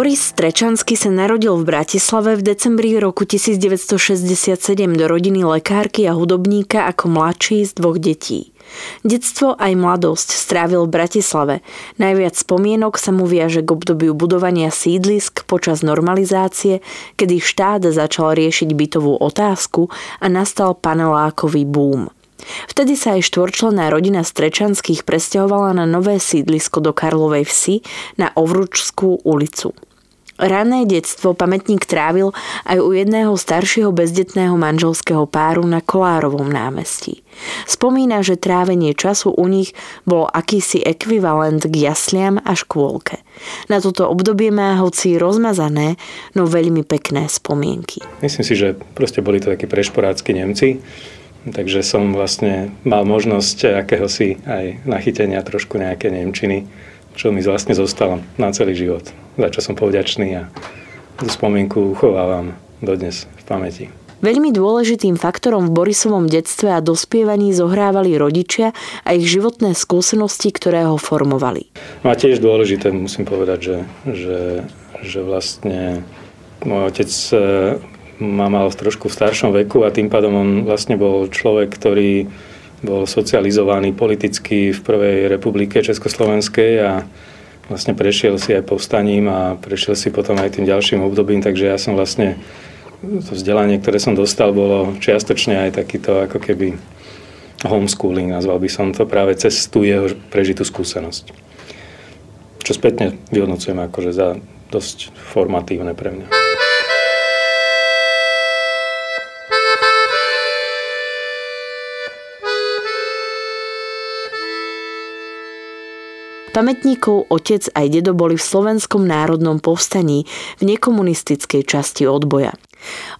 Boris Strečansky sa narodil v Bratislave v decembri roku 1967 do rodiny lekárky a hudobníka ako mladší z dvoch detí. Detstvo aj mladosť strávil v Bratislave. Najviac spomienok sa mu viaže k obdobiu budovania sídlisk počas normalizácie, kedy štát začal riešiť bytovú otázku a nastal panelákový boom. Vtedy sa aj štvorčlenná rodina Strečanských presťahovala na nové sídlisko do Karlovej vsi na Ovručskú ulicu. Ranné detstvo pamätník trávil aj u jedného staršieho bezdetného manželského páru na Kolárovom námestí. Spomína, že trávenie času u nich bol akýsi ekvivalent k jasliam a škôlke. Na toto obdobie má hoci rozmazané, no veľmi pekné spomienky. Myslím si, že proste boli to takí prešporácky Nemci, Takže som vlastne mal možnosť akéhosi aj nachytenia trošku nejaké Nemčiny, čo mi vlastne zostalo na celý život. Za čo som povďačný a tú spomienku uchovávam dodnes v pamäti. Veľmi dôležitým faktorom v Borisovom detstve a dospievaní zohrávali rodičia a ich životné skúsenosti, ktoré ho formovali. No a tiež dôležité musím povedať, že, že, že vlastne môj otec ma mal trošku v staršom veku a tým pádom on vlastne bol človek, ktorý bol socializovaný politicky v prvej republike Československej a vlastne prešiel si aj povstaním a prešiel si potom aj tým ďalším obdobím, takže ja som vlastne to vzdelanie, ktoré som dostal, bolo čiastočne aj takýto ako keby homeschooling, nazval by som to práve cez tú jeho prežitú skúsenosť. Čo spätne vyhodnocujem akože za dosť formatívne pre mňa. Pamätníkov otec aj dedo boli v Slovenskom národnom povstaní v nekomunistickej časti odboja.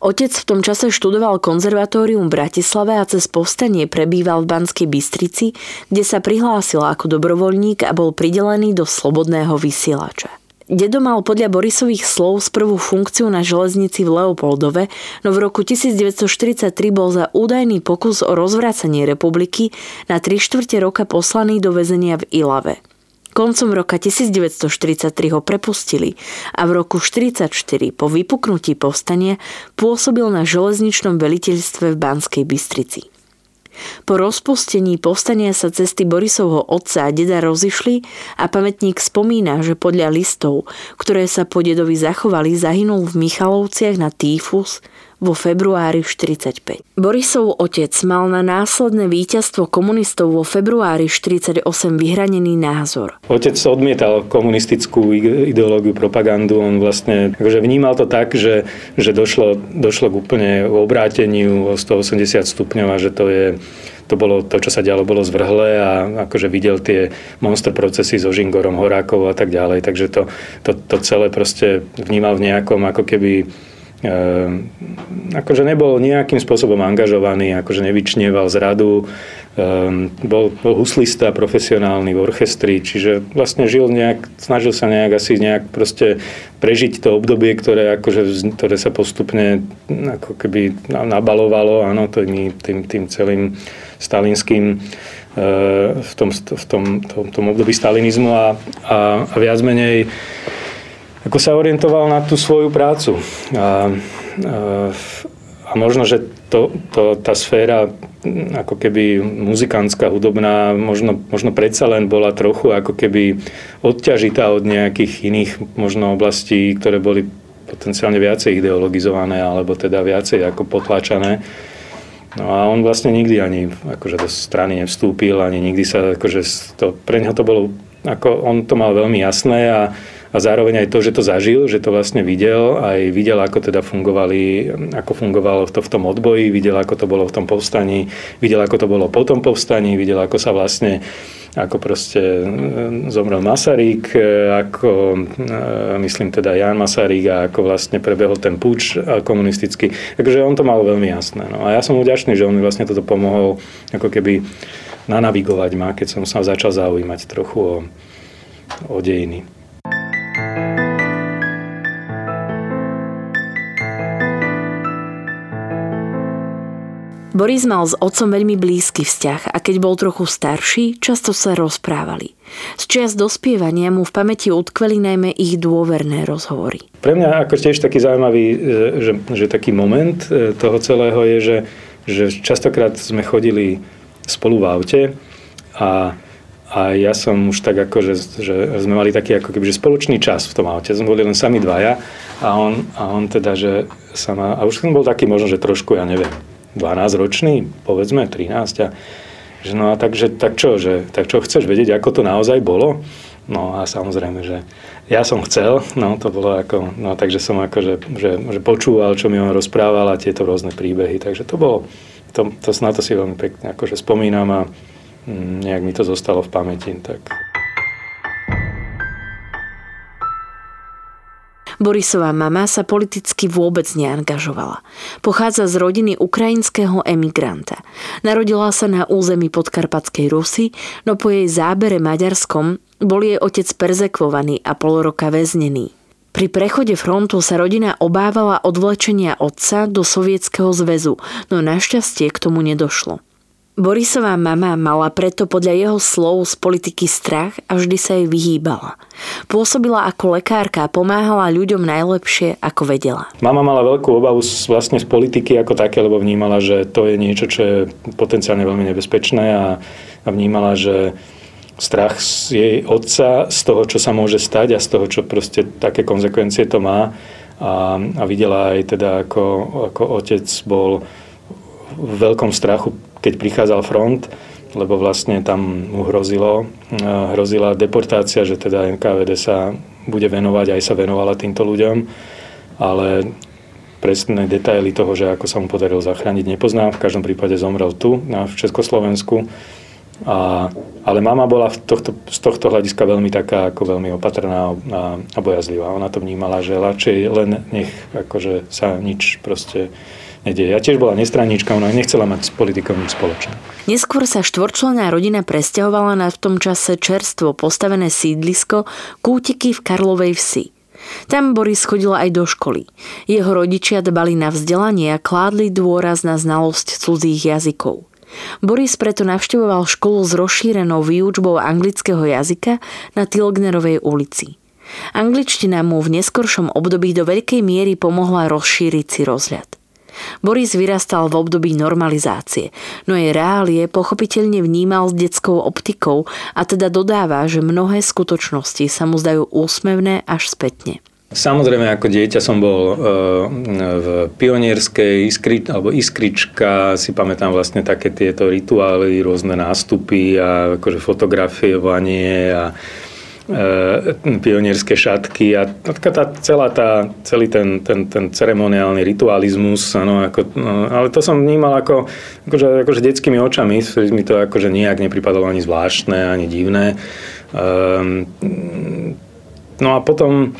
Otec v tom čase študoval konzervatórium v Bratislave a cez povstanie prebýval v Banskej Bystrici, kde sa prihlásil ako dobrovoľník a bol pridelený do slobodného vysielača. Dedo mal podľa Borisových slov prvú funkciu na železnici v Leopoldove, no v roku 1943 bol za údajný pokus o rozvracanie republiky na tri štvrte roka poslaný do väzenia v Ilave. Koncom roka 1943 ho prepustili a v roku 1944 po vypuknutí povstania pôsobil na železničnom veliteľstve v Banskej Bystrici. Po rozpustení povstania sa cesty Borisovho otca a deda rozišli a pamätník spomína, že podľa listov, ktoré sa po dedovi zachovali, zahynul v Michalovciach na týfus vo februári 45. Borisov otec mal na následné víťazstvo komunistov vo februári 48 vyhranený názor. Otec odmietal komunistickú ideológiu, propagandu. On vlastne akože vnímal to tak, že, že došlo, došlo k úplne obráteniu o 180 stupňov a že to je to, bolo, to, čo sa dialo, bolo zvrhlé a akože videl tie monster procesy so Žingorom, Horákov a tak ďalej. Takže to, to, to celé proste vnímal v nejakom ako keby akože nebol nejakým spôsobom angažovaný, akože nevyčnieval z radu, ehm, bol, bol huslista profesionálny v orchestri, čiže vlastne žil nejak, snažil sa nejak asi nejak proste prežiť to obdobie, ktoré, akože, ktoré sa postupne ako keby nabalovalo, áno, tým, tým, tým celým stalinským ehm, v tom, v tom, tom, tom období stalinizmu a, a, a viac menej ako sa orientoval na tú svoju prácu. A, a, a možno, že to, to, tá sféra ako keby muzikantská, hudobná, možno, možno predsa len bola trochu ako keby odťažitá od nejakých iných možno oblastí, ktoré boli potenciálne viacej ideologizované alebo teda viacej ako potláčané. No a on vlastne nikdy ani akože do strany nevstúpil, ani nikdy sa, akože to, pre neho to bolo, ako on to mal veľmi jasné a a zároveň aj to, že to zažil, že to vlastne videl, aj videl, ako teda fungovali, ako fungovalo to v tom odboji, videl, ako to bolo v tom povstaní, videl, ako to bolo po tom povstaní, videl, ako sa vlastne ako proste e, zomrel Masaryk, e, ako e, myslím teda Jan Masaryk a ako vlastne prebehol ten puč komunistický. Takže on to mal veľmi jasné. No a ja som mu vďačný, že on mi vlastne toto pomohol ako keby nanavigovať ma, keď som sa začal zaujímať trochu o, o dejiny. Boris mal s otcom veľmi blízky vzťah a keď bol trochu starší, často sa rozprávali. Z čias dospievania mu v pamäti utkveli najmä ich dôverné rozhovory. Pre mňa ako tiež taký zaujímavý, e, že, že taký moment e, toho celého je, že, že častokrát sme chodili spolu v aute a a ja som už tak ako, že, že sme mali taký ako keby, spoločný čas v tom aute. Sme boli len sami dvaja a on, a on teda, že sa ma, a už som bol taký možno, že trošku, ja neviem, 12 ročný, povedzme 13 a že no a takže, tak čo, že, tak čo chceš vedieť, ako to naozaj bolo? No a samozrejme, že ja som chcel, no to bolo ako, no takže som ako, že, že, že počúval, čo mi on rozprával a tieto rôzne príbehy, takže to bolo, to, to, na to si veľmi pekne akože spomínam a mm, nejak mi to zostalo v pamäti, tak... Borisová mama sa politicky vôbec neangažovala. Pochádza z rodiny ukrajinského emigranta. Narodila sa na území podkarpatskej Rusy, no po jej zábere Maďarskom bol jej otec perzekvovaný a pol roka väznený. Pri prechode frontu sa rodina obávala odvlečenia otca do Sovietskeho zväzu, no našťastie k tomu nedošlo. Borisová mama mala preto podľa jeho slov z politiky strach a vždy sa jej vyhýbala. Pôsobila ako lekárka a pomáhala ľuďom najlepšie, ako vedela. Mama mala veľkú obavu z, vlastne z politiky ako také, lebo vnímala, že to je niečo, čo je potenciálne veľmi nebezpečné a, a vnímala, že strach z jej otca, z toho, čo sa môže stať a z toho, čo proste také konsekvencie to má. A, a videla aj teda, ako, ako otec bol v veľkom strachu keď prichádzal front, lebo vlastne tam mu hrozilo, eh, hrozila deportácia, že teda NKVD sa bude venovať, aj sa venovala týmto ľuďom, ale presné detaily toho, že ako sa mu podarilo zachrániť, nepoznám. V každom prípade zomrel tu, v Československu. A, ale mama bola v tohto, z tohto hľadiska veľmi taká, ako veľmi opatrná a, a bojazlivá. Ona to vnímala, že radšej len nech akože sa nič proste nedieje. Ja tiež bola nestraníčka, ona nechcela mať s politikou nič spoločné. Neskôr sa štvorčlenná rodina presťahovala na v tom čase čerstvo postavené sídlisko Kútiky v Karlovej vsi. Tam Boris chodila aj do školy. Jeho rodičia dbali na vzdelanie a kládli dôraz na znalosť cudzích jazykov. Boris preto navštevoval školu s rozšírenou výučbou anglického jazyka na Tilgnerovej ulici. Angličtina mu v neskoršom období do veľkej miery pomohla rozšíriť si rozhľad. Boris vyrastal v období normalizácie, no jej reálie pochopiteľne vnímal s detskou optikou a teda dodáva, že mnohé skutočnosti sa mu zdajú úsmevné až spätne. Samozrejme, ako dieťa som bol e, v pionierskej iskri, alebo iskrička, si pamätám vlastne také tieto rituály, rôzne nástupy a akože fotografovanie a pionierské šatky a tá, celá tá, celý ten, ten, ten ceremoniálny ritualizmus, ano, ako, no, ale to som vnímal ako, akože, akože detskými očami, mi to akože nijak nepripadalo ani zvláštne, ani divné. Um, no a potom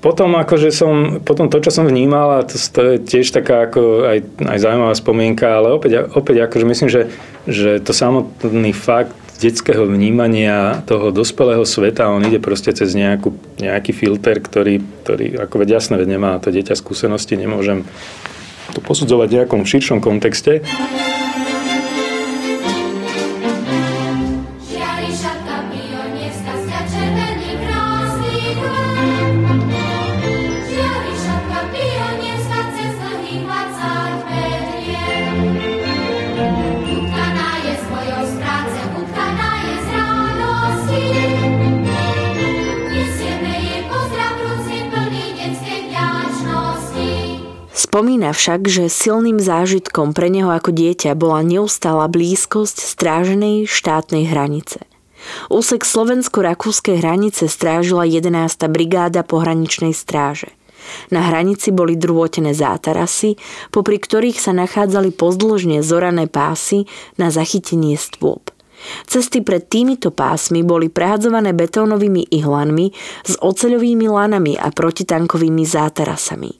potom akože som, potom to, čo som vnímal, a to, to je tiež taká ako aj, aj zaujímavá spomienka, ale opäť, opäť akože myslím, že, že to samotný fakt detského vnímania toho dospelého sveta, on ide proste cez nejakú, nejaký filter, ktorý, ktorý ako veď jasné, veď nemá to dieťa skúsenosti, nemôžem to posudzovať v nejakom širšom kontexte. Spomína však, že silným zážitkom pre neho ako dieťa bola neustála blízkosť stráženej štátnej hranice. Úsek slovensko-rakúskej hranice strážila 11. brigáda pohraničnej stráže. Na hranici boli drôtené zátarasy, popri ktorých sa nachádzali pozdĺžne zorané pásy na zachytenie stôp. Cesty pred týmito pásmi boli prehadzované betónovými ihlanmi s oceľovými lanami a protitankovými zátarasami.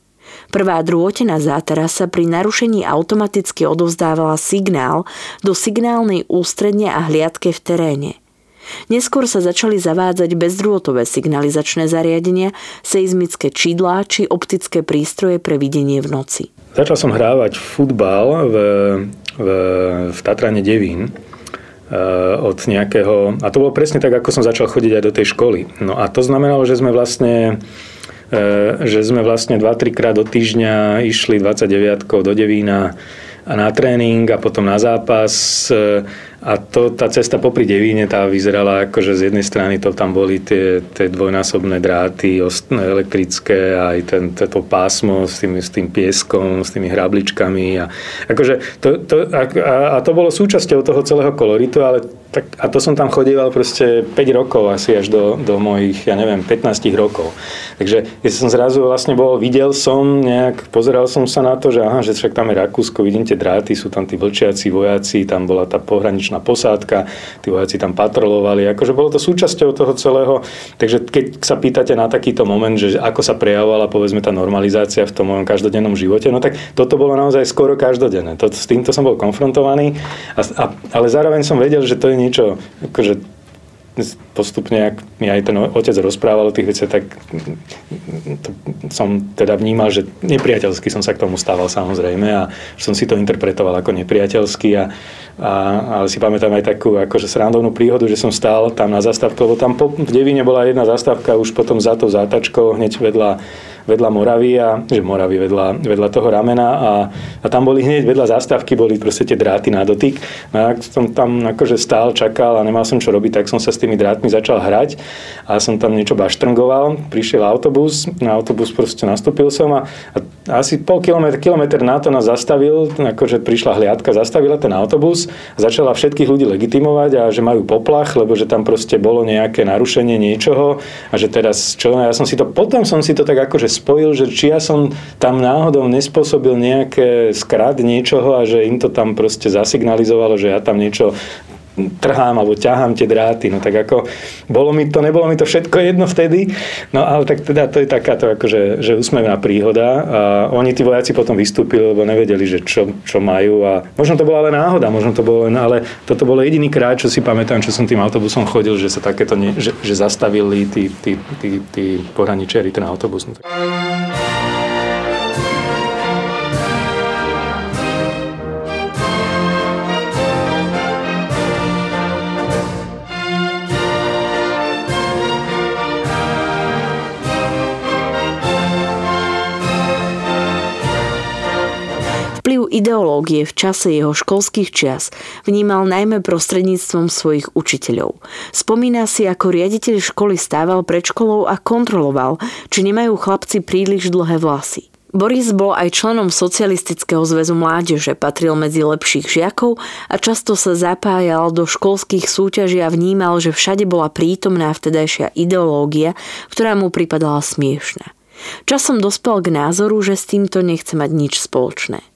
Prvá drôtená zátarasa pri narušení automaticky odovzdávala signál do signálnej ústredne a hliadke v teréne. Neskôr sa začali zavádzať bezdrôtové signalizačné zariadenia, seizmické čidlá či optické prístroje pre videnie v noci. Začal som hrávať futbal v, v, v Tatrane Devín Eh, od nejakého... A to bolo presne tak, ako som začal chodiť aj do tej školy. No a to znamenalo, že sme vlastne že sme vlastne 2-3 krát do týždňa išli 29 do Devína na tréning a potom na zápas. Eh, a to, tá cesta popri Devíne, tá vyzerala ako, že z jednej strany to tam boli tie, tie dvojnásobné dráty elektrické a aj ten, to pásmo s tým, s tým pieskom, s tými hrabličkami. A, akože to, to, a, a to bolo súčasťou toho celého koloritu, ale tak, a to som tam chodieval proste 5 rokov asi až do, do mojich, ja neviem, 15 rokov. Takže keď som zrazu vlastne bol, videl som nejak, pozeral som sa na to, že aha, že však tam je Rakúsko, vidím tie dráty, sú tam tí vlčiaci vojaci, tam bola tá pohraničná posádka, tí vojaci tam patrolovali, akože bolo to súčasťou toho celého. Takže keď sa pýtate na takýto moment, že ako sa prejavovala povedzme tá normalizácia v tom mojom každodennom živote, no tak toto bolo naozaj skoro každodenné. To, s týmto som bol konfrontovaný, a, a, ale zároveň som vedel, že to je niečo, akože postupne, ak mi aj ten otec rozprával o tých veciach, tak to som teda vnímal, že nepriateľsky som sa k tomu stával samozrejme a som si to interpretoval ako nepriateľský a, a, ale si pamätám aj takú akože srandovnú príhodu, že som stál tam na zastávku, lebo tam po, v Devine bola jedna zastávka už potom za tou zátačkou hneď vedľa vedľa Moravy a že Moravy vedľa, vedľa toho ramena a, a tam boli hneď vedľa zástavky, boli proste tie dráty na dotyk. No a ak som tam akože stál, čakal a nemal som čo robiť, tak som sa s tými drátmi začal hrať a som tam niečo baštrngoval. Prišiel autobus, na autobus proste nastúpil som a, a asi pol kilometr, kilometr na to nás zastavil, akože prišla hliadka, zastavila ten autobus začala všetkých ľudí legitimovať a že majú poplach, lebo že tam proste bolo nejaké narušenie niečoho a že teraz čo, ja som si to, potom som si to tak akože spojil, že či ja som tam náhodou nespôsobil nejaké skrat niečoho a že im to tam proste zasignalizovalo, že ja tam niečo trhám alebo ťahám tie dráty. No tak ako, bolo mi to, nebolo mi to všetko jedno vtedy, no ale tak teda to je takáto akože, že úsmevná príhoda a oni tí vojaci potom vystúpili, lebo nevedeli, že čo, čo majú a možno to bola ale náhoda, možno to bolo len, ale toto bolo jediný krát, čo si pamätám, čo som tým autobusom chodil, že sa takéto, ne, že, že zastavili tí, tí, tí, tí pohraničiari ten autobus. No tak. Ideológie v čase jeho školských čias vnímal najmä prostredníctvom svojich učiteľov. Spomína si, ako riaditeľ školy stával pred školou a kontroloval, či nemajú chlapci príliš dlhé vlasy. Boris bol aj členom Socialistického zväzu mládeže, patril medzi lepších žiakov a často sa zapájal do školských súťaží a vnímal, že všade bola prítomná vtedajšia ideológia, ktorá mu pripadala smiešná. Časom dospel k názoru, že s týmto nechce mať nič spoločné.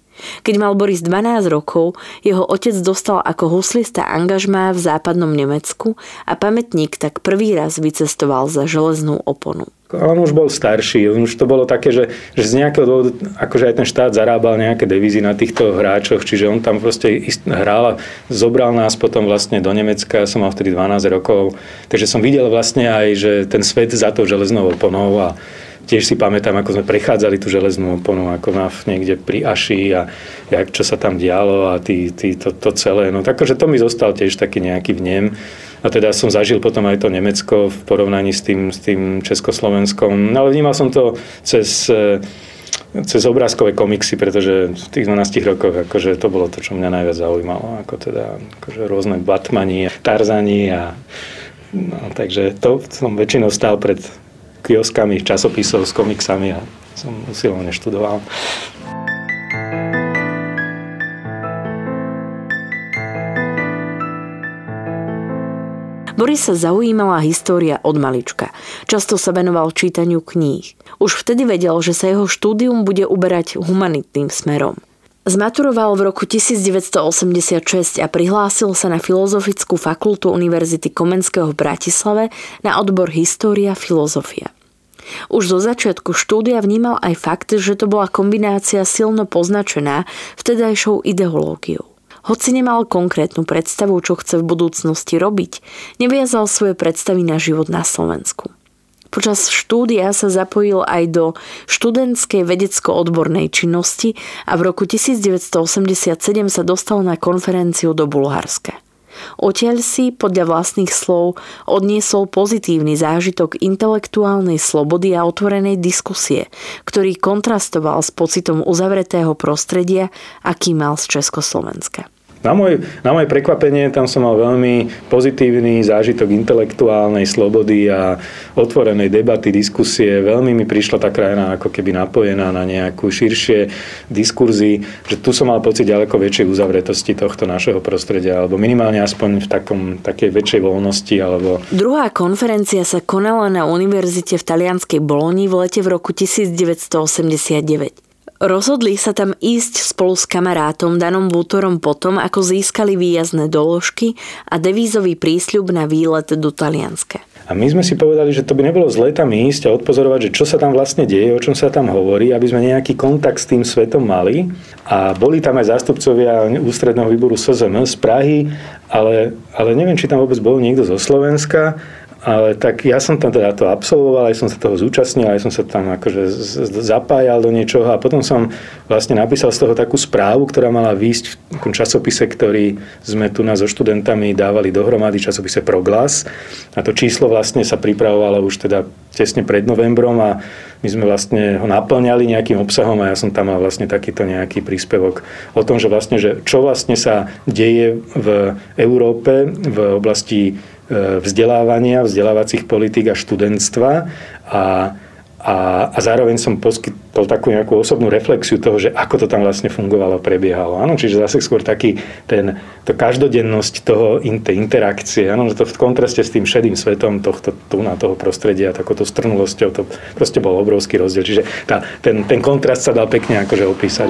Keď mal Boris 12 rokov, jeho otec dostal ako huslista angažmá v západnom Nemecku a pamätník tak prvý raz vycestoval za železnú oponu. On už bol starší, už to bolo také, že, že z nejakého dôvodu, akože aj ten štát zarábal nejaké devízy na týchto hráčoch, čiže on tam proste hral a zobral nás potom vlastne do Nemecka, som mal vtedy 12 rokov, takže som videl vlastne aj, že ten svet za tou železnou oponou a tiež si pamätám, ako sme prechádzali tú železnú oponu, ako na, niekde pri Aši a jak, čo sa tam dialo a tý, tý, to, to celé. No takže to mi zostal tiež taký nejaký vnem. A teda som zažil potom aj to Nemecko v porovnaní s tým, s tým Československom. No ale vnímal som to cez cez obrázkové komiksy, pretože v tých 12 rokoch akože to bolo to, čo mňa najviac zaujímalo. Ako teda, akože rôzne Batmani, Tarzani a no, takže to som väčšinou stál pred kioskami časopisov s komiksami a som usilovne študoval. Boris sa zaujímala história od malička. Často sa venoval čítaniu kníh. Už vtedy vedel, že sa jeho štúdium bude uberať humanitným smerom. Zmaturoval v roku 1986 a prihlásil sa na Filozofickú fakultu Univerzity Komenského v Bratislave na odbor História filozofia. Už zo začiatku štúdia vnímal aj fakt, že to bola kombinácia silno poznačená vtedajšou ideológiou. Hoci nemal konkrétnu predstavu, čo chce v budúcnosti robiť, neviazal svoje predstavy na život na Slovensku. Počas štúdia sa zapojil aj do študentskej vedecko-odbornej činnosti a v roku 1987 sa dostal na konferenciu do Bulharska. Odtiaľ si, podľa vlastných slov, odniesol pozitívny zážitok intelektuálnej slobody a otvorenej diskusie, ktorý kontrastoval s pocitom uzavretého prostredia, aký mal z Československa. Na moje, na moje prekvapenie tam som mal veľmi pozitívny zážitok intelektuálnej slobody a otvorenej debaty, diskusie. Veľmi mi prišla tá krajina ako keby napojená na nejakú širšie diskurzy, že tu som mal pocit ďaleko väčšej uzavretosti tohto našeho prostredia, alebo minimálne aspoň v takom, takej väčšej voľnosti. Alebo... Druhá konferencia sa konala na univerzite v talianskej Boloni v lete v roku 1989. Rozhodli sa tam ísť spolu s kamarátom Danom Bútorom potom, ako získali výjazné doložky a devízový prísľub na výlet do Talianska. A my sme si povedali, že to by nebolo zlé tam ísť a odpozorovať, že čo sa tam vlastne deje, o čom sa tam hovorí, aby sme nejaký kontakt s tým svetom mali. A boli tam aj zástupcovia ústredného výboru SZM z Prahy, ale, ale neviem, či tam vôbec bol niekto zo Slovenska. Ale tak ja som tam teda to absolvoval, aj som sa toho zúčastnil, aj som sa tam akože zapájal do niečoho a potom som vlastne napísal z toho takú správu, ktorá mala výjsť v takom časopise, ktorý sme tu nás so študentami dávali dohromady, časopise Proglas. A to číslo vlastne sa pripravovalo už teda tesne pred novembrom a my sme vlastne ho naplňali nejakým obsahom a ja som tam mal vlastne takýto nejaký príspevok o tom, že vlastne, že čo vlastne sa deje v Európe v oblasti vzdelávania, vzdelávacích politik a študentstva a, a, a zároveň som poskytol takú nejakú osobnú reflexiu toho, že ako to tam vlastne fungovalo, prebiehalo. Áno, čiže zase skôr taký ten, to každodennosť toho, tej interakcie, áno, že to v kontraste s tým šedým svetom tohto, tu na toho prostredia, takouto strnulosťou, to proste bol obrovský rozdiel. Čiže tá, ten, ten kontrast sa dal pekne akože opísať.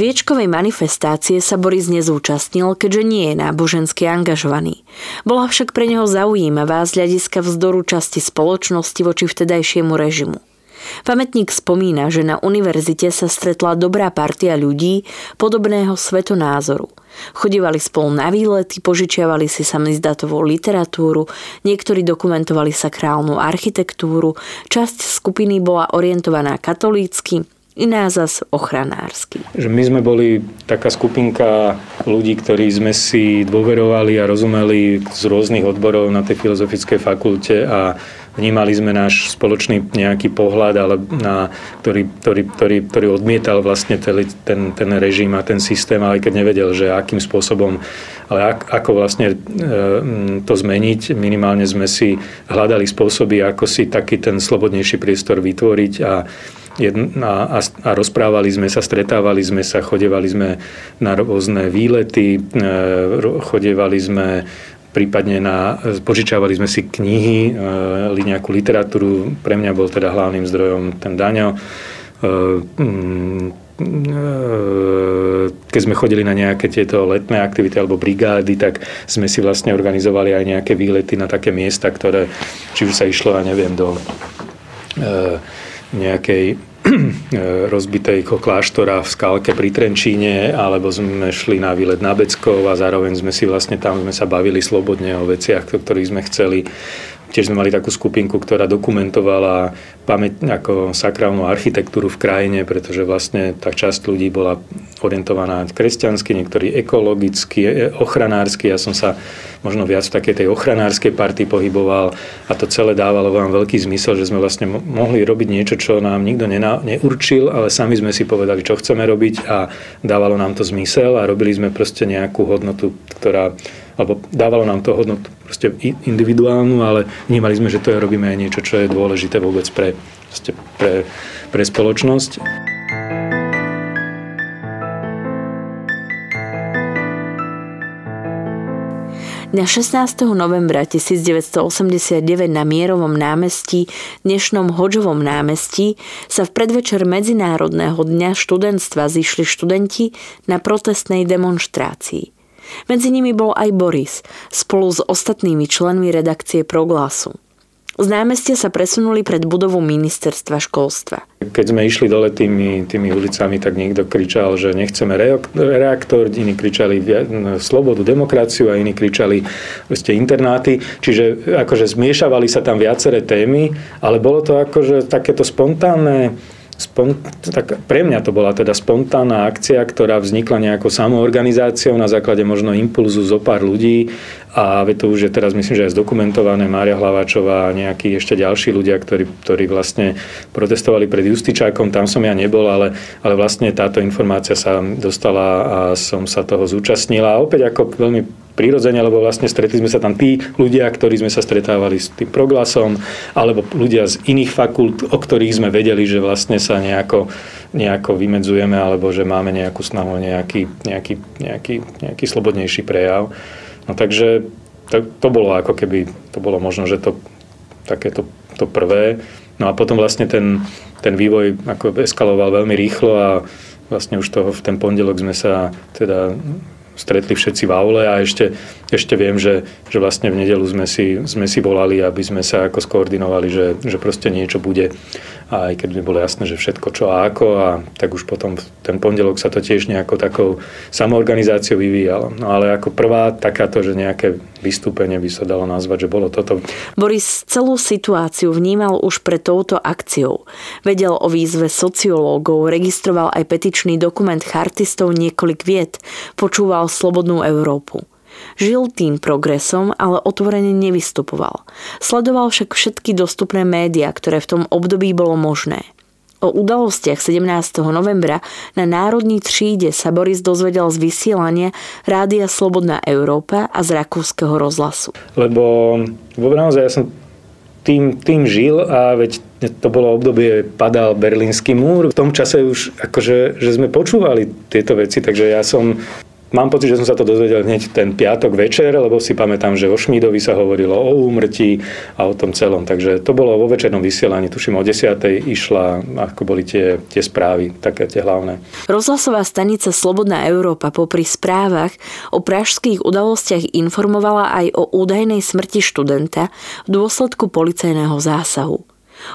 Sviečkovej manifestácie sa Boris nezúčastnil, keďže nie je nábožensky angažovaný. Bola však pre neho zaujímavá z hľadiska vzdoru časti spoločnosti voči vtedajšiemu režimu. Pamätník spomína, že na univerzite sa stretla dobrá partia ľudí podobného svetonázoru. Chodívali spolu na výlety, požičiavali si samizdatovú literatúru, niektorí dokumentovali sakrálnu architektúru, časť skupiny bola orientovaná katolícky, iná zas ochranársky. My sme boli taká skupinka ľudí, ktorí sme si dôverovali a rozumeli z rôznych odborov na tej filozofickej fakulte a vnímali sme náš spoločný nejaký pohľad, ale na, ktorý, ktorý, ktorý, ktorý odmietal vlastne ten, ten, režim a ten systém, ale keď nevedel, že akým spôsobom, ale ak, ako vlastne e, to zmeniť. Minimálne sme si hľadali spôsoby, ako si taký ten slobodnejší priestor vytvoriť a a, a, a rozprávali sme sa, stretávali sme sa, chodevali sme na rôzne výlety, e, chodevali sme prípadne na, požičávali sme si knihy, e, nejakú literatúru. Pre mňa bol teda hlavným zdrojom ten Daňo. E, mm, keď sme chodili na nejaké tieto letné aktivity alebo brigády, tak sme si vlastne organizovali aj nejaké výlety na také miesta, ktoré, či už sa išlo, ja neviem, do nejakej rozbitej kláštora v Skalke pri Trenčíne, alebo sme šli na výlet na Beckov a zároveň sme si vlastne tam sme sa bavili slobodne o veciach, o ktorých sme chceli. Tiež sme mali takú skupinku, ktorá dokumentovala pamäť ako sakrálnu architektúru v krajine, pretože vlastne tá časť ľudí bola orientovaná kresťansky, niektorí ekologicky, e, ochranársky. Ja som sa možno viac v takej tej ochranárskej partii pohyboval a to celé dávalo vám veľký zmysel, že sme vlastne mohli robiť niečo, čo nám nikto neurčil, ale sami sme si povedali, čo chceme robiť a dávalo nám to zmysel a robili sme proste nejakú hodnotu, ktorá alebo dávalo nám to hodnotu proste individuálnu, ale vnímali sme, že to je, robíme aj niečo, čo je dôležité vôbec pre, pre, pre spoločnosť. Dňa 16. novembra 1989 na Mierovom námestí, dnešnom Hodžovom námestí, sa v predvečer Medzinárodného dňa študentstva zišli študenti na protestnej demonstrácii. Medzi nimi bol aj Boris, spolu s ostatnými členmi redakcie Proglasu. Z námestia sa presunuli pred budovu ministerstva školstva. Keď sme išli dole tými, tými ulicami, tak niekto kričal, že nechceme reaktor, iní kričali slobodu, demokraciu a iní kričali ste internáty. Čiže akože zmiešavali sa tam viaceré témy, ale bolo to akože takéto spontánne spont- tak pre mňa to bola teda spontánna akcia, ktorá vznikla nejakou samoorganizáciou na základe možno impulzu zo pár ľudí a to už je teraz myslím, že aj zdokumentované. Mária Hlaváčová a nejakí ešte ďalší ľudia, ktorí, ktorí vlastne protestovali pred Justičákom, tam som ja nebol, ale, ale vlastne táto informácia sa dostala a som sa toho zúčastnila a opäť ako veľmi prirodzene, lebo vlastne stretli sme sa tam tí ľudia, ktorí sme sa stretávali s tým proglasom, alebo ľudia z iných fakult, o ktorých sme vedeli, že vlastne sa nejako, nejako vymedzujeme, alebo že máme nejakú snahu, nejaký, nejaký, nejaký, nejaký slobodnejší prejav. No takže to, to bolo ako keby, to bolo možno, že to takéto to prvé. No a potom vlastne ten, ten vývoj ako eskaloval veľmi rýchlo a vlastne už toho v ten pondelok sme sa teda stretli všetci v aule a ešte, ešte viem, že, že vlastne v nedelu sme si, sme si volali, aby sme sa ako skoordinovali, že, že proste niečo bude a aj keď mi bolo jasné, že všetko čo a ako a tak už potom ten pondelok sa to tiež nejako takou samoorganizáciou vyvíjalo. No ale ako prvá takáto, že nejaké vystúpenie by sa dalo nazvať, že bolo toto. Boris celú situáciu vnímal už pre touto akciou. Vedel o výzve sociológov, registroval aj petičný dokument chartistov niekoľk viet, počúval Slobodnú Európu. Žil tým progresom, ale otvorene nevystupoval. Sledoval však všetky dostupné médiá, ktoré v tom období bolo možné. O udalostiach 17. novembra na Národní tříde sa Boris dozvedel z vysielania Rádia Slobodná Európa a z Rakúskeho rozhlasu. Lebo vo naozaj ja som tým, tým žil a veď to bolo obdobie, padal berlínsky múr. V tom čase už akože, že sme počúvali tieto veci, takže ja som Mám pocit, že som sa to dozvedel hneď ten piatok večer, lebo si pamätám, že o Šmídovi sa hovorilo o úmrtí a o tom celom. Takže to bolo vo večernom vysielaní, tuším o 10. išla, ako boli tie, tie správy, také tie hlavné. Rozhlasová stanica Slobodná Európa popri správach o pražských udalostiach informovala aj o údajnej smrti študenta v dôsledku policajného zásahu.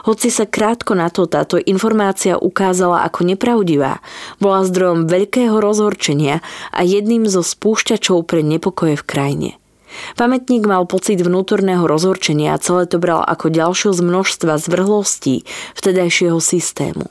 Hoci sa krátko na to táto informácia ukázala ako nepravdivá, bola zdrojom veľkého rozhorčenia a jedným zo spúšťačov pre nepokoje v krajine. Pamätník mal pocit vnútorného rozhorčenia a celé to bral ako ďalšiu z množstva zvrhlostí vtedajšieho systému.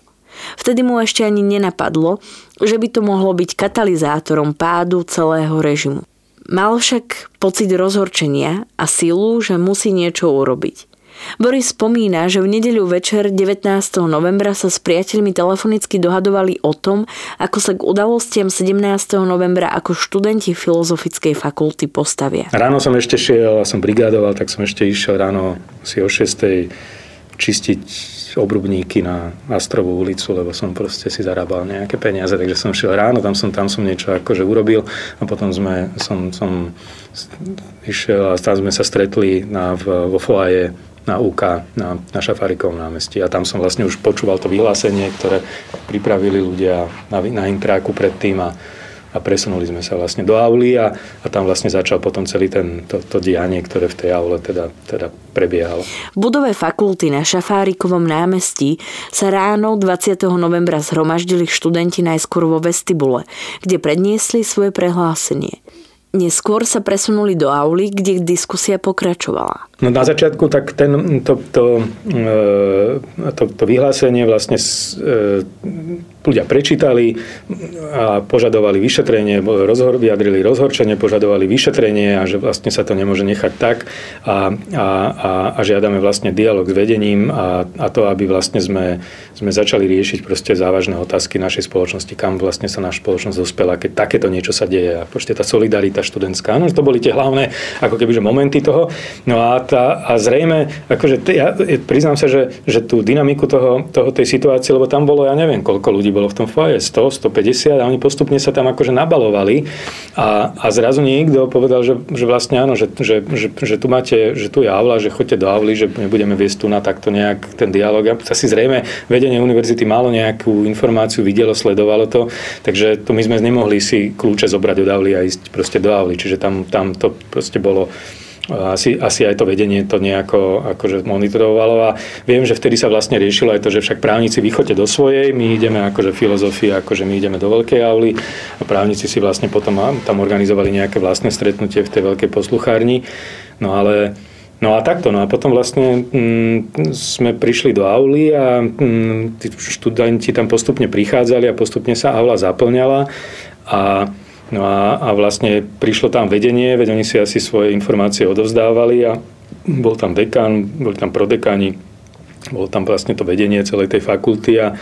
Vtedy mu ešte ani nenapadlo, že by to mohlo byť katalizátorom pádu celého režimu. Mal však pocit rozhorčenia a silu, že musí niečo urobiť. Boris spomína, že v nedeľu večer 19. novembra sa s priateľmi telefonicky dohadovali o tom, ako sa k udalostiam 17. novembra ako študenti Filozofickej fakulty postavia. Ráno som ešte šiel, som brigádoval, tak som ešte išiel ráno si o 6. čistiť obrubníky na Astrovú ulicu, lebo som proste si zarábal nejaké peniaze, takže som šiel ráno, tam som, tam som niečo akože urobil a potom sme, som, som išiel a tam sme sa stretli na, vo foaje na UK, na, na Šafarikovom námestí. A tam som vlastne už počúval to vyhlásenie, ktoré pripravili ľudia na, na intráku predtým a, a presunuli sme sa vlastne do auly a, a tam vlastne začal potom celý ten, to, to dianie, ktoré v tej aule teda, teda prebiehalo. V budove fakulty na Šafárikovom námestí sa ráno 20. novembra zhromaždili študenti najskôr vo vestibule, kde predniesli svoje prehlásenie. Neskôr sa presunuli do auly, kde diskusia pokračovala. No na začiatku tak ten, to, to, e, to, to vyhlásenie vlastne e, ľudia prečítali a požadovali vyšetrenie, rozhor, vyjadrili rozhorčenie, požadovali vyšetrenie a že vlastne sa to nemôže nechať tak a, a, a, a žiadame vlastne dialog s vedením a, a to, aby vlastne sme, sme začali riešiť proste závažné otázky našej spoločnosti, kam vlastne sa naša spoločnosť dospela, keď takéto niečo sa deje a proste tá solidarita študentská. No, to boli tie hlavné ako keby, že momenty toho. No a, tá, a zrejme, akože t- ja priznám sa, že, že tú dynamiku toho, toho, tej situácie, lebo tam bolo, ja neviem, koľko ľudí bolo v tom foaje, 100, 150 a oni postupne sa tam akože nabalovali a, a zrazu niekto povedal, že, že vlastne áno, že, že, že, že tu máte, že tu je aula, že choďte do avly, že nebudeme viesť tu na takto nejak ten dialog. Asi zrejme vedenie univerzity malo nejakú informáciu, videlo, sledovalo to, takže to my sme nemohli si kľúče zobrať od avly a ísť proste do avly, čiže tam, tam to proste bolo asi, asi aj to vedenie to nejako akože monitorovalo a viem, že vtedy sa vlastne riešilo aj to, že však právnici vychoďte do svojej, my ideme akože filozofia, akože my ideme do veľkej auly a právnici si vlastne potom tam organizovali nejaké vlastné stretnutie v tej veľkej posluchárni. No ale No a takto, no a potom vlastne mm, sme prišli do auly a mm, tí študenti tam postupne prichádzali a postupne sa aula zaplňala a No a, a vlastne prišlo tam vedenie, veď oni si asi svoje informácie odovzdávali a bol tam dekan, boli tam prodekáni, bol tam vlastne to vedenie celej tej fakulty a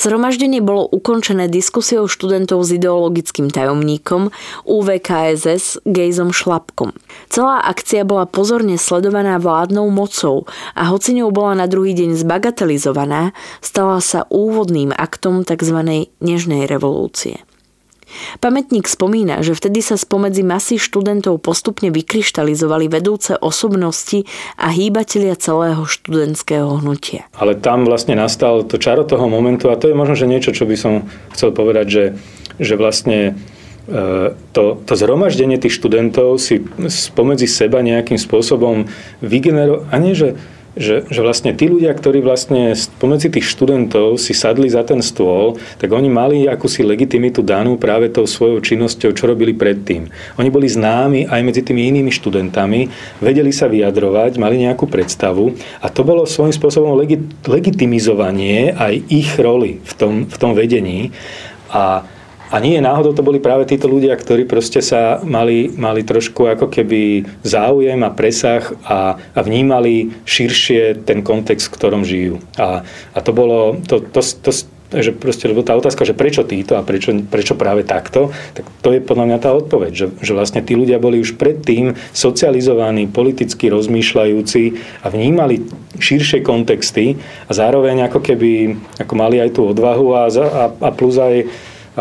Zhromaždenie bolo ukončené diskusiou študentov s ideologickým tajomníkom UVKSS Gejzom Šlapkom. Celá akcia bola pozorne sledovaná vládnou mocou a hoci ňou bola na druhý deň zbagatelizovaná, stala sa úvodným aktom tzv. nežnej revolúcie. Pamätník spomína, že vtedy sa spomedzi masy študentov postupne vykryštalizovali vedúce osobnosti a hýbatelia celého študentského hnutia. Ale tam vlastne nastal to čaro toho momentu a to je možno, že niečo, čo by som chcel povedať, že, že vlastne e, to, to zhromaždenie tých študentov si spomedzi seba nejakým spôsobom vygenerovať, a nie, že že, že vlastne tí ľudia, ktorí vlastne pomedzi tých študentov si sadli za ten stôl, tak oni mali akúsi legitimitu danú práve tou svojou činnosťou, čo robili predtým. Oni boli známi aj medzi tými inými študentami, vedeli sa vyjadrovať, mali nejakú predstavu a to bolo svojím spôsobom legit, legitimizovanie aj ich roli v tom, v tom vedení. A a nie náhodou to boli práve títo ľudia, ktorí proste sa mali, mali trošku ako keby záujem a presah a, a vnímali širšie ten kontext, v ktorom žijú. A, a to bolo, to, to, to, že proste, lebo tá otázka, že prečo títo a prečo, prečo práve takto, tak to je podľa mňa tá odpoveď, že, že vlastne tí ľudia boli už predtým socializovaní, politicky rozmýšľajúci a vnímali širšie kontexty a zároveň ako keby ako mali aj tú odvahu a, a, a plus aj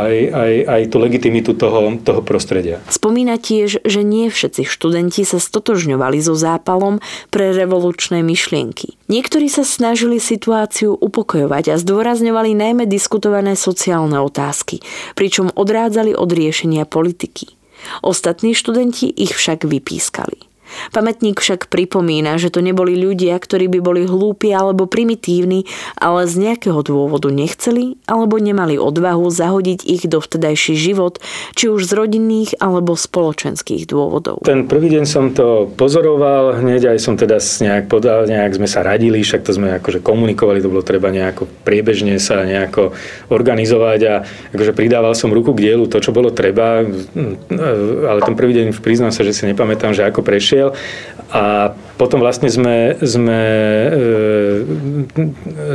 aj, aj, aj tú legitimitu toho, toho prostredia. Spomína tiež, že nie všetci študenti sa stotožňovali so zápalom pre revolučné myšlienky. Niektorí sa snažili situáciu upokojovať a zdôrazňovali najmä diskutované sociálne otázky, pričom odrádzali od riešenia politiky. Ostatní študenti ich však vypískali. Pamätník však pripomína, že to neboli ľudia, ktorí by boli hlúpi alebo primitívni, ale z nejakého dôvodu nechceli alebo nemali odvahu zahodiť ich do vtedajší život, či už z rodinných alebo spoločenských dôvodov. Ten prvý deň som to pozoroval, hneď aj som teda nejak podal, nejak sme sa radili, však to sme akože komunikovali, to bolo treba nejako priebežne sa nejako organizovať a akože pridával som ruku k dielu to, čo bolo treba, ale ten prvý deň priznám sa, že si nepamätám, že ako prešiel prišiel a potom vlastne sme, sme, e,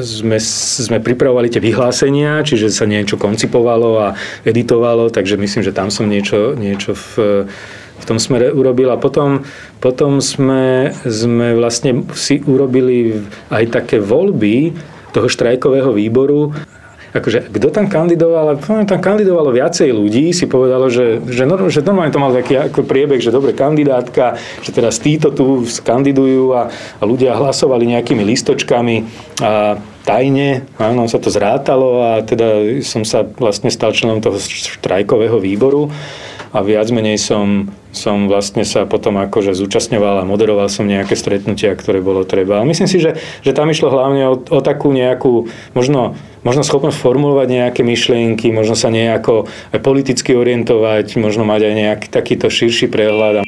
sme, sme pripravovali tie vyhlásenia, čiže sa niečo koncipovalo a editovalo, takže myslím, že tam som niečo, niečo v, v tom smere urobil. A potom, potom sme, sme vlastne si urobili aj také voľby toho štrajkového výboru akože kto tam kandidoval, tam kandidovalo viacej ľudí, si povedalo, že, že, že normálne to mal taký ako priebeh, že dobre kandidátka, že teraz títo tu kandidujú a, a ľudia hlasovali nejakými listočkami a tajne, áno, sa to zrátalo a teda som sa vlastne stal členom toho štrajkového výboru a viac menej som, som vlastne sa potom akože zúčastňoval a moderoval som nejaké stretnutia, ktoré bolo treba. Ale myslím si, že, že tam išlo hlavne o, o takú nejakú, možno, možno schopnosť formulovať nejaké myšlienky, možno sa nejako aj politicky orientovať, možno mať aj nejaký takýto širší prehľad.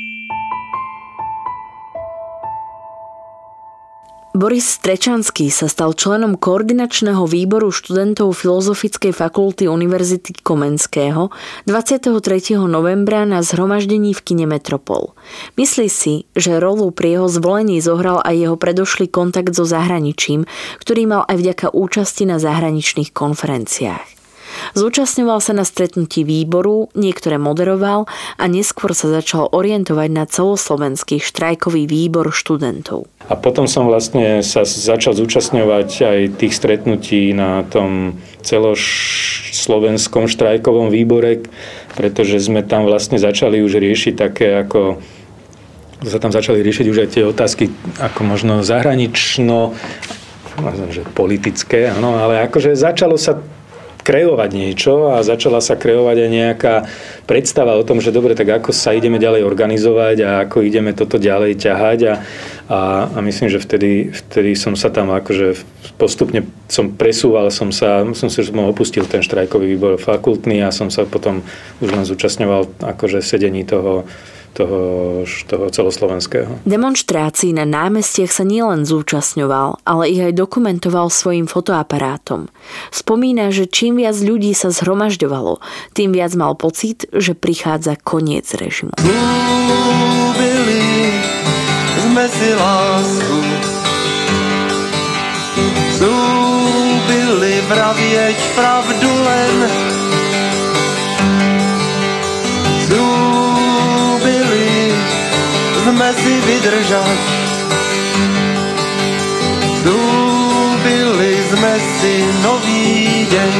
Boris Strečanský sa stal členom koordinačného výboru študentov Filozofickej fakulty Univerzity Komenského 23. novembra na zhromaždení v kine Metropol. Myslí si, že rolu pri jeho zvolení zohral aj jeho predošlý kontakt so zahraničím, ktorý mal aj vďaka účasti na zahraničných konferenciách. Zúčastňoval sa na stretnutí výboru, niektoré moderoval a neskôr sa začal orientovať na celoslovenský štrajkový výbor študentov. A potom som vlastne sa začal zúčastňovať aj tých stretnutí na tom celoslovenskom štrajkovom výbore, pretože sme tam vlastne začali už riešiť také ako sa tam začali riešiť už aj tie otázky ako možno zahranično, že politické, áno, ale akože začalo sa kreovať niečo a začala sa kreovať aj nejaká predstava o tom, že dobre, tak ako sa ideme ďalej organizovať a ako ideme toto ďalej ťahať a, a, a myslím, že vtedy, vtedy som sa tam akože postupne som presúval, som sa, som si, som opustil ten štrajkový výbor fakultný a som sa potom už len zúčastňoval akože sedení toho toho, toho celoslovenského. Demonstrácií na námestiach sa nielen zúčastňoval, ale ich aj dokumentoval svojim fotoaparátom. Spomína, že čím viac ľudí sa zhromažďovalo, tým viac mal pocit, že prichádza koniec režimu. Slúbili sme si lásku Slúbili vravieť pravdu len sme si vydržať. Slúbili sme si nový deň.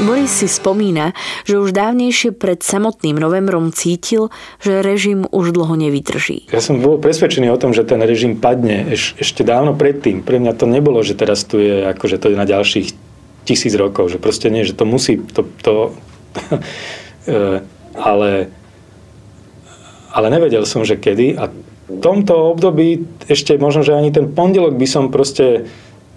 Boris si spomína, že už dávnejšie pred samotným novembrom cítil, že režim už dlho nevydrží. Ja som bol presvedčený o tom, že ten režim padne eš, ešte dávno predtým. Pre mňa to nebolo, že teraz tu je, ako, že to je na ďalších tisíc rokov, že proste nie, že to musí, to, to e, ale ale nevedel som, že kedy. A v tomto období ešte možno, že ani ten pondelok by som proste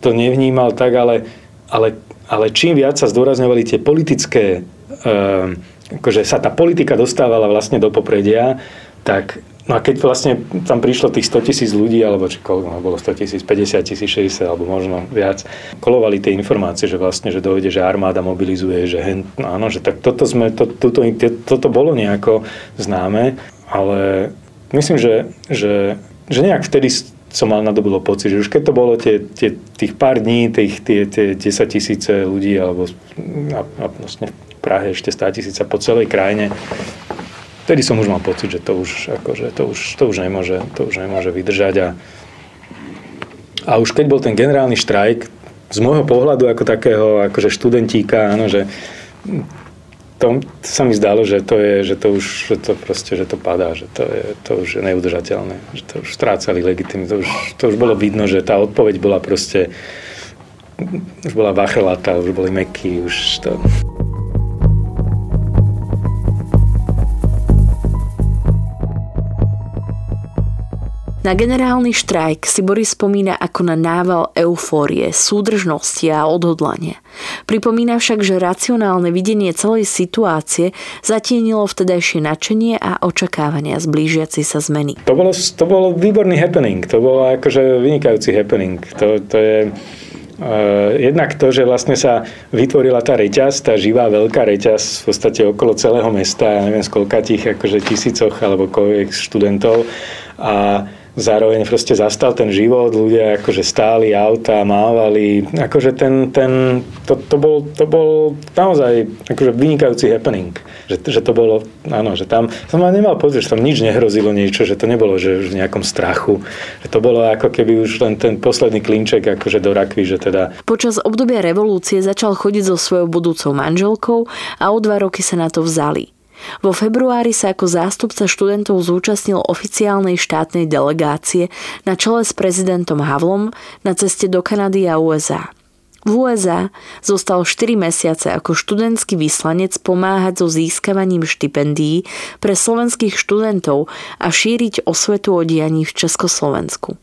to nevnímal tak, ale, ale, ale čím viac sa zdôrazňovali tie politické, um, akože sa tá politika dostávala vlastne do popredia, tak No a keď vlastne tam prišlo tých 100 tisíc ľudí, alebo či koľko, no, bolo 100 tisíc, 50 tisíc, 60, alebo možno viac, kolovali tie informácie, že vlastne, že dojde, že armáda mobilizuje, že hen, no áno, že tak toto, sme, to, toto, toto bolo nejako známe ale myslím, že, že, že nejak vtedy som mal nadobudol pocit, že už keď to bolo tie, tie, tých pár dní, tých, tie, tie 10 tisíce ľudí, alebo a, a vlastne v Prahe ešte 100 tisíce po celej krajine, vtedy som už mal pocit, že to už, akože, to už, to už, nemôže, to už nemôže vydržať. A, a už keď bol ten generálny štrajk, z môjho pohľadu ako takého akože študentíka, áno, že to, sa mi zdalo, že to je, že to už, že to proste, že to padá, že to, je, to už je neudržateľné, že to už strácali legitimitu, to už, to už bolo vidno, že tá odpoveď bola proste, už bola vachrlatá, už boli meky, už to... Na generálny štrajk si Boris spomína ako na nával eufórie, súdržnosti a odhodlania. Pripomína však, že racionálne videnie celej situácie zatienilo vtedajšie nadšenie a očakávania z blížiaci sa zmeny. To bolo, to bolo výborný happening, to bolo akože vynikajúci happening. To, to je, Uh, jednak to, že vlastne sa vytvorila tá reťaz, tá živá veľká reťaz v podstate okolo celého mesta, ja neviem z tých akože tisícoch alebo koľvek študentov a zároveň proste zastal ten život, ľudia akože stáli auta, mávali, akože ten, ten to, to, bol, to bol naozaj akože vynikajúci happening, že, že to bolo, áno, že tam som nemal pocit, že tam nič nehrozilo niečo, že to nebolo, že v nejakom strachu, že to bolo ako keby už len ten posledný klinček akože do rakvy, že teda. Počas obdobia revolúcie začal chodiť so svojou budúcou manželkou a o dva roky sa na to vzali. Vo februári sa ako zástupca študentov zúčastnil oficiálnej štátnej delegácie na čele s prezidentom Havlom na ceste do Kanady a USA. V USA zostal 4 mesiace ako študentský vyslanec pomáhať so získavaním štipendií pre slovenských študentov a šíriť osvetu o dianí v Československu.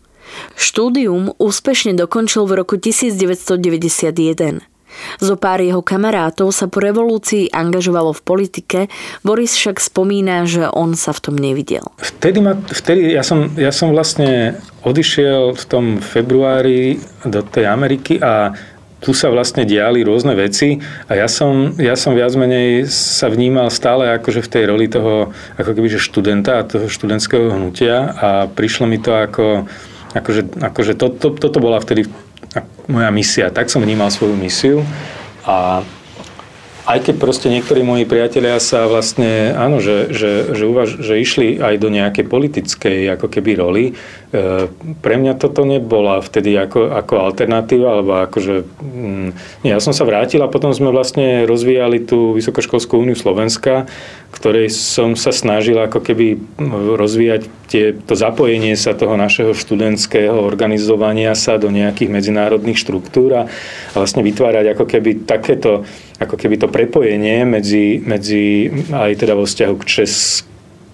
Štúdium úspešne dokončil v roku 1991. Zo pár jeho kamarátov sa po revolúcii angažovalo v politike, Boris však spomína, že on sa v tom nevidel. Vtedy, ma, vtedy ja, som, ja som vlastne odišiel v tom februári do tej Ameriky a tu sa vlastne diali rôzne veci a ja som, ja som viac menej sa vnímal stále akože v tej roli toho ako keby, študenta a toho študentského hnutia a prišlo mi to ako, akože, akože to, to, toto bola vtedy moja misia. Tak som vnímal svoju misiu a aj keď proste niektorí moji priatelia sa vlastne, áno, že, že, že, uvaž, že išli aj do nejakej politickej ako keby roli, e, pre mňa toto nebola vtedy ako, ako alternatíva, alebo akože, mm, ja som sa vrátil a potom sme vlastne rozvíjali tú Vysokoškolskú úniu Slovenska, ktorej som sa snažil ako keby rozvíjať tie, to zapojenie sa toho našeho študentského organizovania sa do nejakých medzinárodných štruktúr a vlastne vytvárať ako keby takéto ako keby to prepojenie medzi, medzi aj teda vo vzťahu k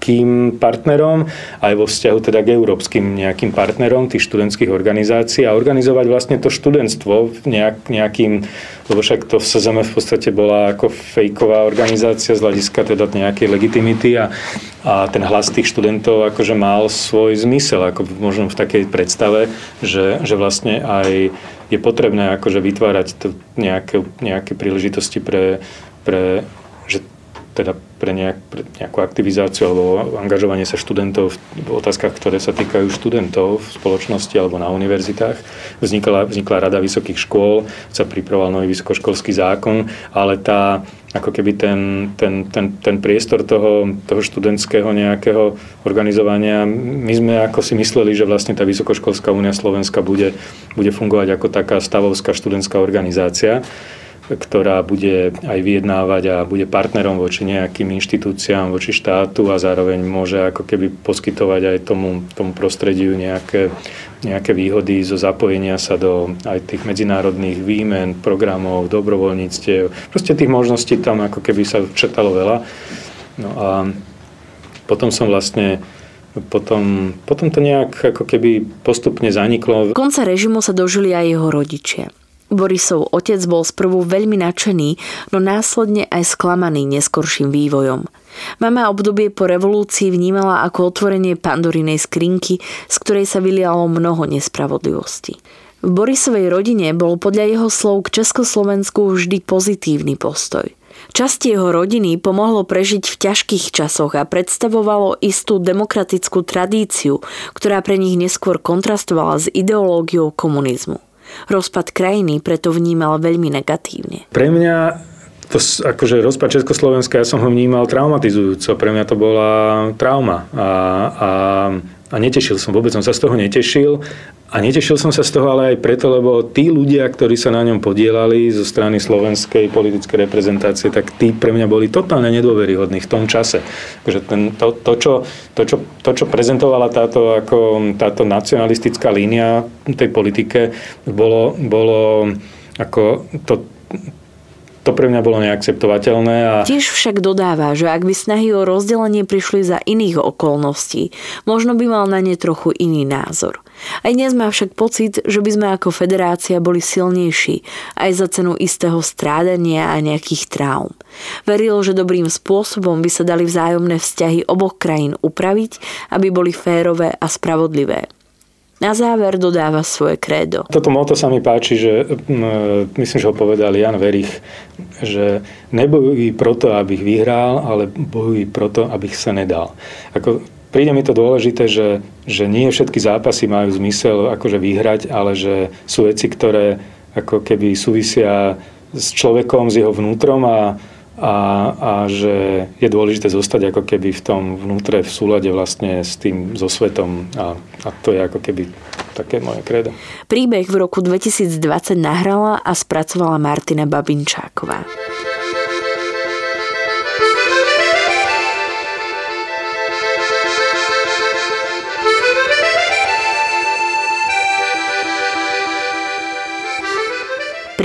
českým partnerom, aj vo vzťahu teda k európskym nejakým partnerom tých študentských organizácií a organizovať vlastne to študentstvo nejak, nejakým, lebo však to v SZM v podstate bola ako fejková organizácia z hľadiska teda nejakej legitimity a, a ten hlas tých študentov akože mal svoj zmysel, ako možno v takej predstave, že, že vlastne aj je potrebné akože vytvárať to nejaké, nejaké príležitosti pre, pre že teda pre, nejak, pre nejakú aktivizáciu alebo angažovanie sa študentov v otázkach, ktoré sa týkajú študentov v spoločnosti alebo na univerzitách. Vznikla, vznikla Rada vysokých škôl, sa pripravoval nový vysokoškolský zákon, ale tá, ako keby ten, ten, ten, ten priestor toho, toho študentského nejakého organizovania, my sme ako si mysleli, že vlastne tá Vysokoškolská únia Slovenska bude, bude fungovať ako taká stavovská študentská organizácia ktorá bude aj vyjednávať a bude partnerom voči nejakým inštitúciám, voči štátu a zároveň môže ako keby poskytovať aj tomu, tomu prostrediu nejaké, nejaké výhody zo zapojenia sa do aj tých medzinárodných výmen, programov, dobrovoľníctiev. Proste tých možností tam ako keby sa četalo veľa. No a potom som vlastne potom, potom to nejak ako keby postupne zaniklo. Konca režimu sa dožili aj jeho rodičia. Borisov otec bol sprvu veľmi nadšený, no následne aj sklamaný neskorším vývojom. Mama obdobie po revolúcii vnímala ako otvorenie pandorinej skrinky, z ktorej sa vylialo mnoho nespravodlivosti. V Borisovej rodine bol podľa jeho slov k Československu vždy pozitívny postoj. Časti jeho rodiny pomohlo prežiť v ťažkých časoch a predstavovalo istú demokratickú tradíciu, ktorá pre nich neskôr kontrastovala s ideológiou komunizmu. Rozpad krajiny preto vnímal veľmi negatívne. Pre mňa to akože rozpad Československa, ja som ho vnímal traumatizujúco. Pre mňa to bola trauma. A, a, a netešil som, vôbec som sa z toho netešil. A netešil som sa z toho ale aj preto, lebo tí ľudia, ktorí sa na ňom podielali zo strany slovenskej politickej reprezentácie, tak tí pre mňa boli totálne nedôveryhodní v tom čase. Takže ten, to, to, čo, to, čo, to, čo prezentovala táto, ako, táto nacionalistická línia tej politike, bolo, bolo ako to, to pre mňa bolo neakceptovateľné. A... Tiež však dodáva, že ak by snahy o rozdelenie prišli za iných okolností, možno by mal na ne trochu iný názor. Aj dnes má však pocit, že by sme ako federácia boli silnejší, aj za cenu istého strádania a nejakých traum. Veril, že dobrým spôsobom by sa dali vzájomné vzťahy oboch krajín upraviť, aby boli férové a spravodlivé. Na záver dodáva svoje krédo. Toto moto sa mi páči, že myslím, že ho povedal Jan Verich, že nebojuj proto, abych vyhral, ale bojuj proto, abych sa nedal. Ako, príde mi to dôležité, že, že nie všetky zápasy majú zmysel akože vyhrať, ale že sú veci, ktoré ako keby súvisia s človekom, s jeho vnútrom a, a, a že je dôležité zostať ako keby v tom vnútre v súlade vlastne s tým, so svetom a, a to je ako keby také moje kredo. Príbeh v roku 2020 nahrala a spracovala Martina Babinčáková.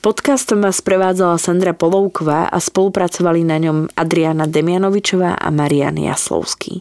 Podcastom vás prevádzala Sandra Polovková a spolupracovali na ňom Adriana Demianovičová a Marian Jaslovský.